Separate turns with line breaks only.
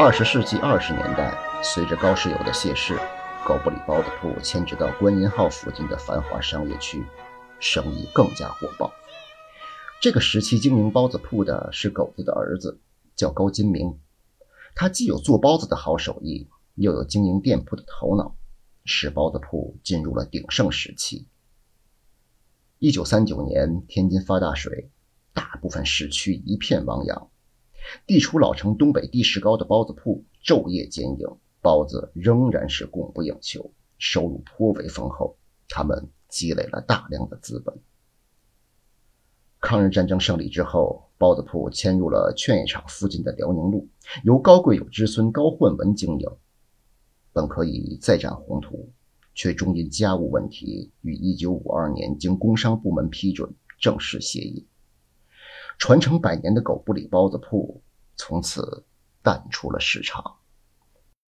二十世纪二十年代，随着高世友的谢世，狗不理包子铺迁至到观音号附近的繁华商业区，生意更加火爆。这个时期经营包子铺的是狗子的儿子，叫高金明。他既有做包子的好手艺，又有经营店铺的头脑，使包子铺进入了鼎盛时期。一九三九年，天津发大水，大部分市区一片汪洋。地处老城东北地势高的包子铺昼夜兼营，包子仍然是供不应求，收入颇为丰厚。他们积累了大量的资本。抗日战争胜利之后，包子铺迁入了劝业场附近的辽宁路，由高贵友之孙高焕文经营。本可以再展宏图，却终因家务问题，于1952年经工商部门批准正式歇业。传承百年的狗不理包子铺从此淡出了市场。